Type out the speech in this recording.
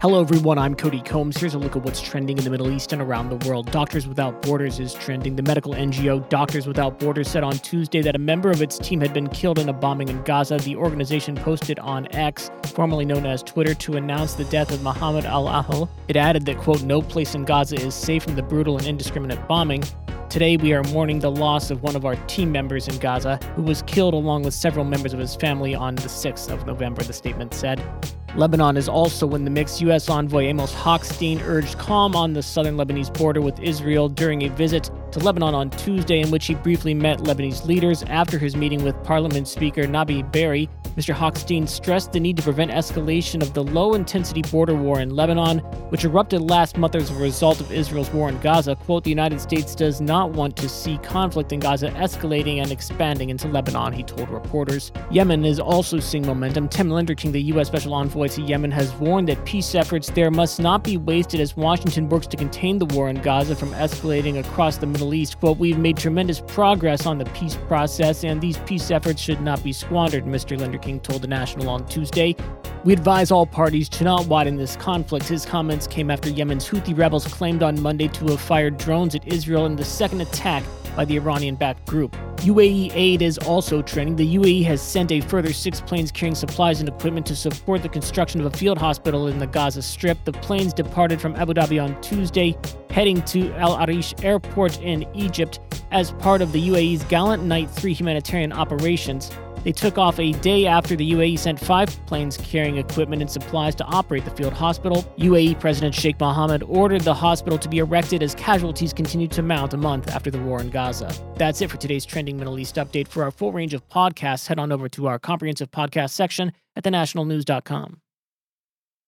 Hello, everyone. I'm Cody Combs. Here's a look at what's trending in the Middle East and around the world. Doctors Without Borders is trending. The medical NGO Doctors Without Borders said on Tuesday that a member of its team had been killed in a bombing in Gaza. The organization posted on X, formerly known as Twitter, to announce the death of Muhammad Al Ahl. It added that, quote, no place in Gaza is safe from the brutal and indiscriminate bombing. Today, we are mourning the loss of one of our team members in Gaza, who was killed along with several members of his family on the 6th of November, the statement said. Lebanon is also in the mix. U.S. envoy Amos Hochstein urged calm on the southern Lebanese border with Israel during a visit to Lebanon on Tuesday, in which he briefly met Lebanese leaders after his meeting with Parliament Speaker Nabih Berri. Mr. Hochstein stressed the need to prevent escalation of the low intensity border war in Lebanon, which erupted last month as a result of Israel's war in Gaza. Quote, the United States does not want to see conflict in Gaza escalating and expanding into Lebanon, he told reporters. Yemen is also seeing momentum. Tim Lenderking, the U.S. Special Envoy to Yemen, has warned that peace efforts there must not be wasted as Washington works to contain the war in Gaza from escalating across the Middle East. Quote, we've made tremendous progress on the peace process, and these peace efforts should not be squandered, Mr. Lenderking told The National on Tuesday. We advise all parties to not widen this conflict. His comments came after Yemen's Houthi rebels claimed on Monday to have fired drones at Israel in the second attack by the Iranian backed group. UAE aid is also trending. The UAE has sent a further six planes carrying supplies and equipment to support the construction of a field hospital in the Gaza Strip. The planes departed from Abu Dhabi on Tuesday, heading to Al Arish Airport in Egypt as part of the UAE's Gallant Knight 3 humanitarian operations. They took off a day after the UAE sent five planes carrying equipment and supplies to operate the field hospital. UAE President Sheikh Mohammed ordered the hospital to be erected as casualties continued to mount a month after the war in Gaza. That's it for today's Trending Middle East update. For our full range of podcasts, head on over to our comprehensive podcast section at thenationalnews.com.